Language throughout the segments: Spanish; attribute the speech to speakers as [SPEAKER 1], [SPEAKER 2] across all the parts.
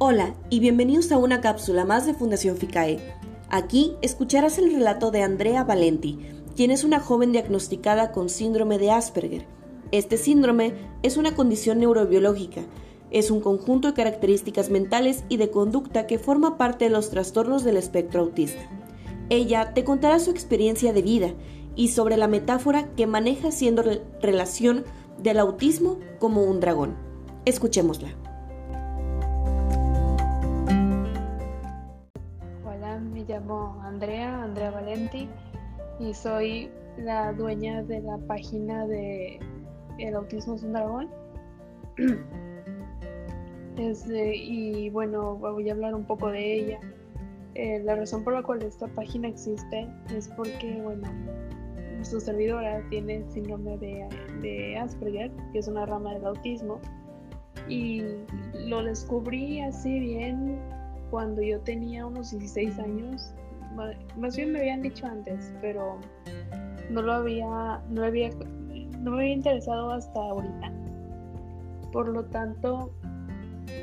[SPEAKER 1] Hola y bienvenidos a una cápsula más de Fundación FICAE. Aquí escucharás el relato de Andrea Valenti, quien es una joven diagnosticada con síndrome de Asperger. Este síndrome es una condición neurobiológica. Es un conjunto de características mentales y de conducta que forma parte de los trastornos del espectro autista. Ella te contará su experiencia de vida y sobre la metáfora que maneja haciendo relación del autismo como un dragón. Escuchémosla.
[SPEAKER 2] Llamo Andrea, Andrea Valenti, y soy la dueña de la página de El Autismo es un Dragón. y bueno, voy a hablar un poco de ella. Eh, la razón por la cual esta página existe es porque, bueno, su servidora tiene síndrome de, de Asperger, que es una rama del autismo, y lo descubrí así bien cuando yo tenía unos 16 años, más bien me habían dicho antes, pero no lo había, no había, no me había interesado hasta ahorita. Por lo tanto,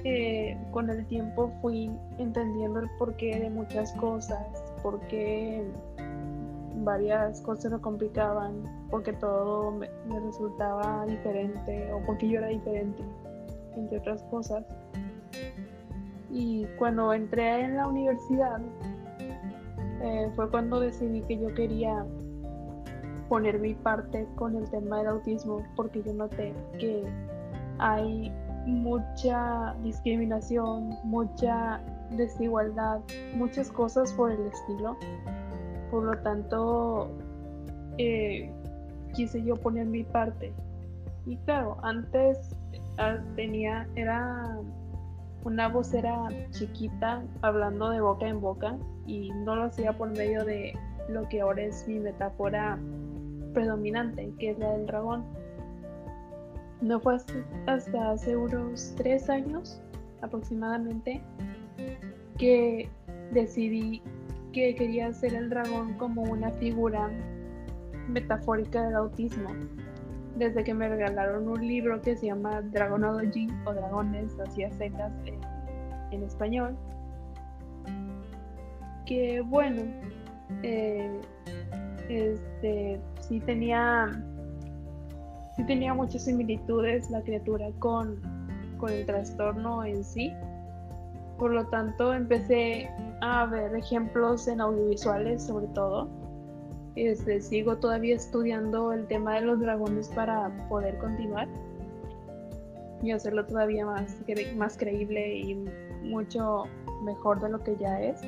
[SPEAKER 2] eh, con el tiempo fui entendiendo el porqué de muchas cosas, por qué varias cosas me complicaban, porque todo me resultaba diferente o porque yo era diferente, entre otras cosas. Y cuando entré en la universidad, eh, fue cuando decidí que yo quería poner mi parte con el tema del autismo, porque yo noté que hay mucha discriminación, mucha desigualdad, muchas cosas por el estilo. Por lo tanto, eh, quise yo poner mi parte. Y claro, antes ah, tenía, era una vocera chiquita hablando de boca en boca y no lo hacía por medio de lo que ahora es mi metáfora predominante, que es la del dragón. No fue hasta hace unos tres años aproximadamente que decidí que quería hacer el dragón como una figura metafórica del autismo. Desde que me regalaron un libro que se llama Dragonology o Dragones, así a secas en español, que bueno, eh, este, sí tenía, sí tenía muchas similitudes la criatura con, con el trastorno en sí. Por lo tanto, empecé a ver ejemplos en audiovisuales sobre todo. Este, sigo todavía estudiando el tema de los dragones para poder continuar y hacerlo todavía más, más creíble y mucho mejor de lo que ya es.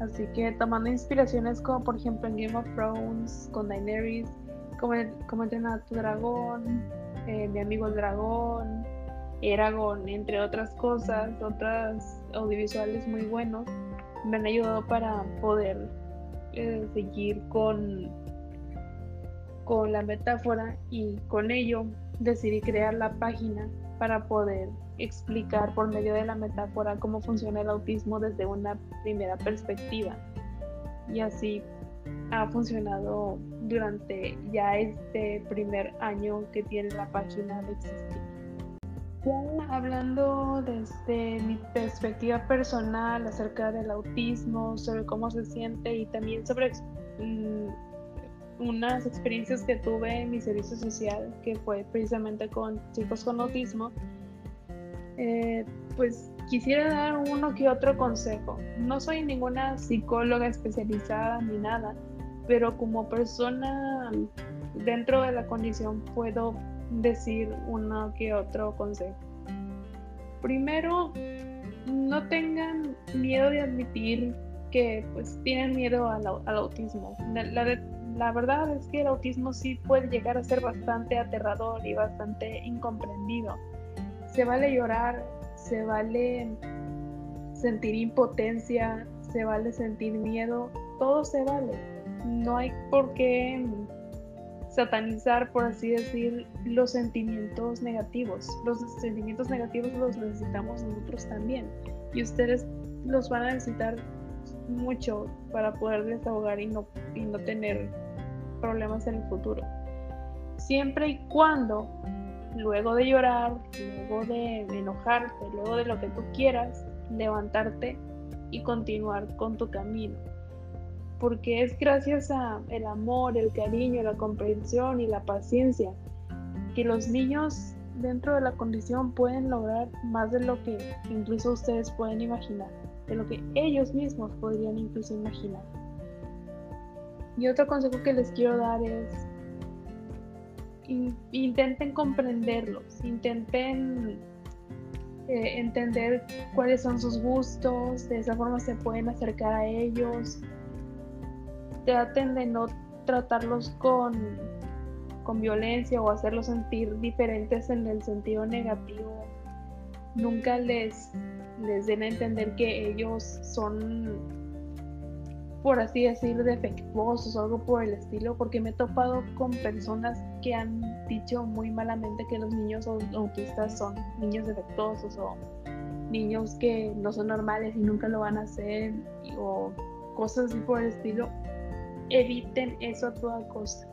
[SPEAKER 2] Así que tomando inspiraciones como por ejemplo en Game of Thrones, con Daenerys, como, como entrenar a tu dragón, eh, mi amigo el dragón, Eragon, entre otras cosas, otras audiovisuales muy buenos, me han ayudado para poder eh, seguir con, con la metáfora y con ello decidí crear la página para poder explicar por medio de la metáfora cómo funciona el autismo desde una primera perspectiva. Y así ha funcionado durante ya este primer año que tiene la página de existir. Hablando desde mi perspectiva personal acerca del autismo, sobre cómo se siente y también sobre mm, unas experiencias que tuve en mi servicio social, que fue precisamente con chicos con autismo, eh, pues quisiera dar uno que otro consejo. No soy ninguna psicóloga especializada ni nada, pero como persona dentro de la condición puedo decir uno que otro consejo. Primero, no tengan miedo de admitir que pues tienen miedo al, autismo. La, la verdad es que el autismo sí puede llegar a ser bastante aterrador y bastante incomprendido se vale llorar, se vale sentir impotencia, se vale sentir miedo, todo se vale. No hay por qué satanizar, por así decir, los sentimientos negativos. Los sentimientos negativos los necesitamos nosotros también. Y ustedes los van a necesitar mucho para poder desahogar y no, y no tener problemas en el futuro. Siempre y cuando luego de llorar, luego de enojarte, luego de lo que tú quieras, levantarte y continuar con tu camino. Porque es gracias a el amor, el cariño, la comprensión y la paciencia que los niños dentro de la condición pueden lograr más de lo que incluso ustedes pueden imaginar, de lo que ellos mismos podrían incluso imaginar. Y otro consejo que les quiero dar es intenten comprenderlos, intenten eh, entender cuáles son sus gustos, de esa forma se pueden acercar a ellos. Traten de no tratarlos con, con violencia o hacerlos sentir diferentes en el sentido negativo. Nunca les, les den a entender que ellos son por así decir, defectuosos o algo por el estilo, porque me he topado con personas que han dicho muy malamente que los niños autistas son niños defectuosos o niños que no son normales y nunca lo van a hacer o cosas así por el estilo. Eviten eso a toda costa.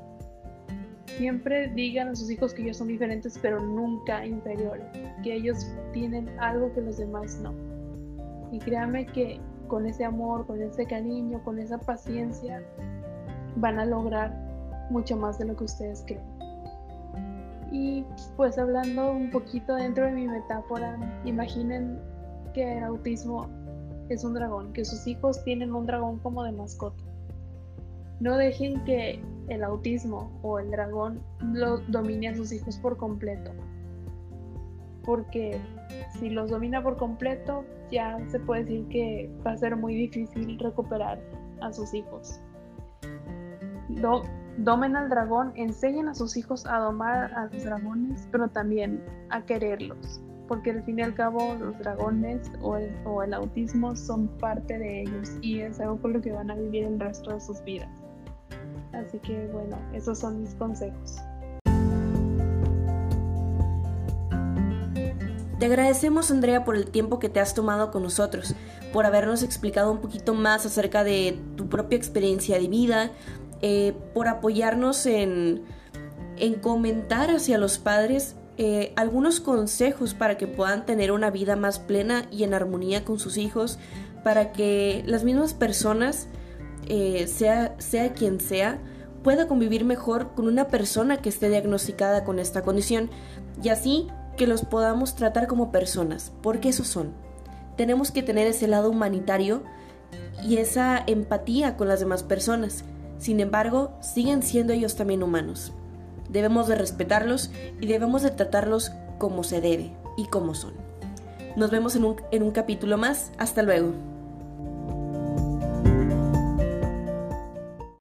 [SPEAKER 2] Siempre digan a sus hijos que ellos son diferentes, pero nunca inferiores, que ellos tienen algo que los demás no. Y créanme que con ese amor, con ese cariño, con esa paciencia, van a lograr mucho más de lo que ustedes creen. Y pues hablando un poquito dentro de mi metáfora, imaginen que el autismo es un dragón, que sus hijos tienen un dragón como de mascota. No dejen que el autismo o el dragón lo domine a sus hijos por completo. Porque si los domina por completo, ya se puede decir que va a ser muy difícil recuperar a sus hijos. domen al dragón, enseñen a sus hijos a domar a los dragones, pero también a quererlos, porque al fin y al cabo los dragones o el, o el autismo son parte de ellos y es algo con lo que van a vivir el resto de sus vidas. Así que bueno, esos son mis consejos.
[SPEAKER 1] Te agradecemos, Andrea, por el tiempo que te has tomado con nosotros, por habernos explicado un poquito más acerca de tu propia experiencia de vida, eh, por apoyarnos en, en, comentar hacia los padres eh, algunos consejos para que puedan tener una vida más plena y en armonía con sus hijos, para que las mismas personas, eh, sea, sea quien sea, pueda convivir mejor con una persona que esté diagnosticada con esta condición y así que los podamos tratar como personas, porque eso son. Tenemos que tener ese lado humanitario y esa empatía con las demás personas. Sin embargo, siguen siendo ellos también humanos. Debemos de respetarlos y debemos de tratarlos como se debe y como son. Nos vemos en un, en un capítulo más. Hasta luego.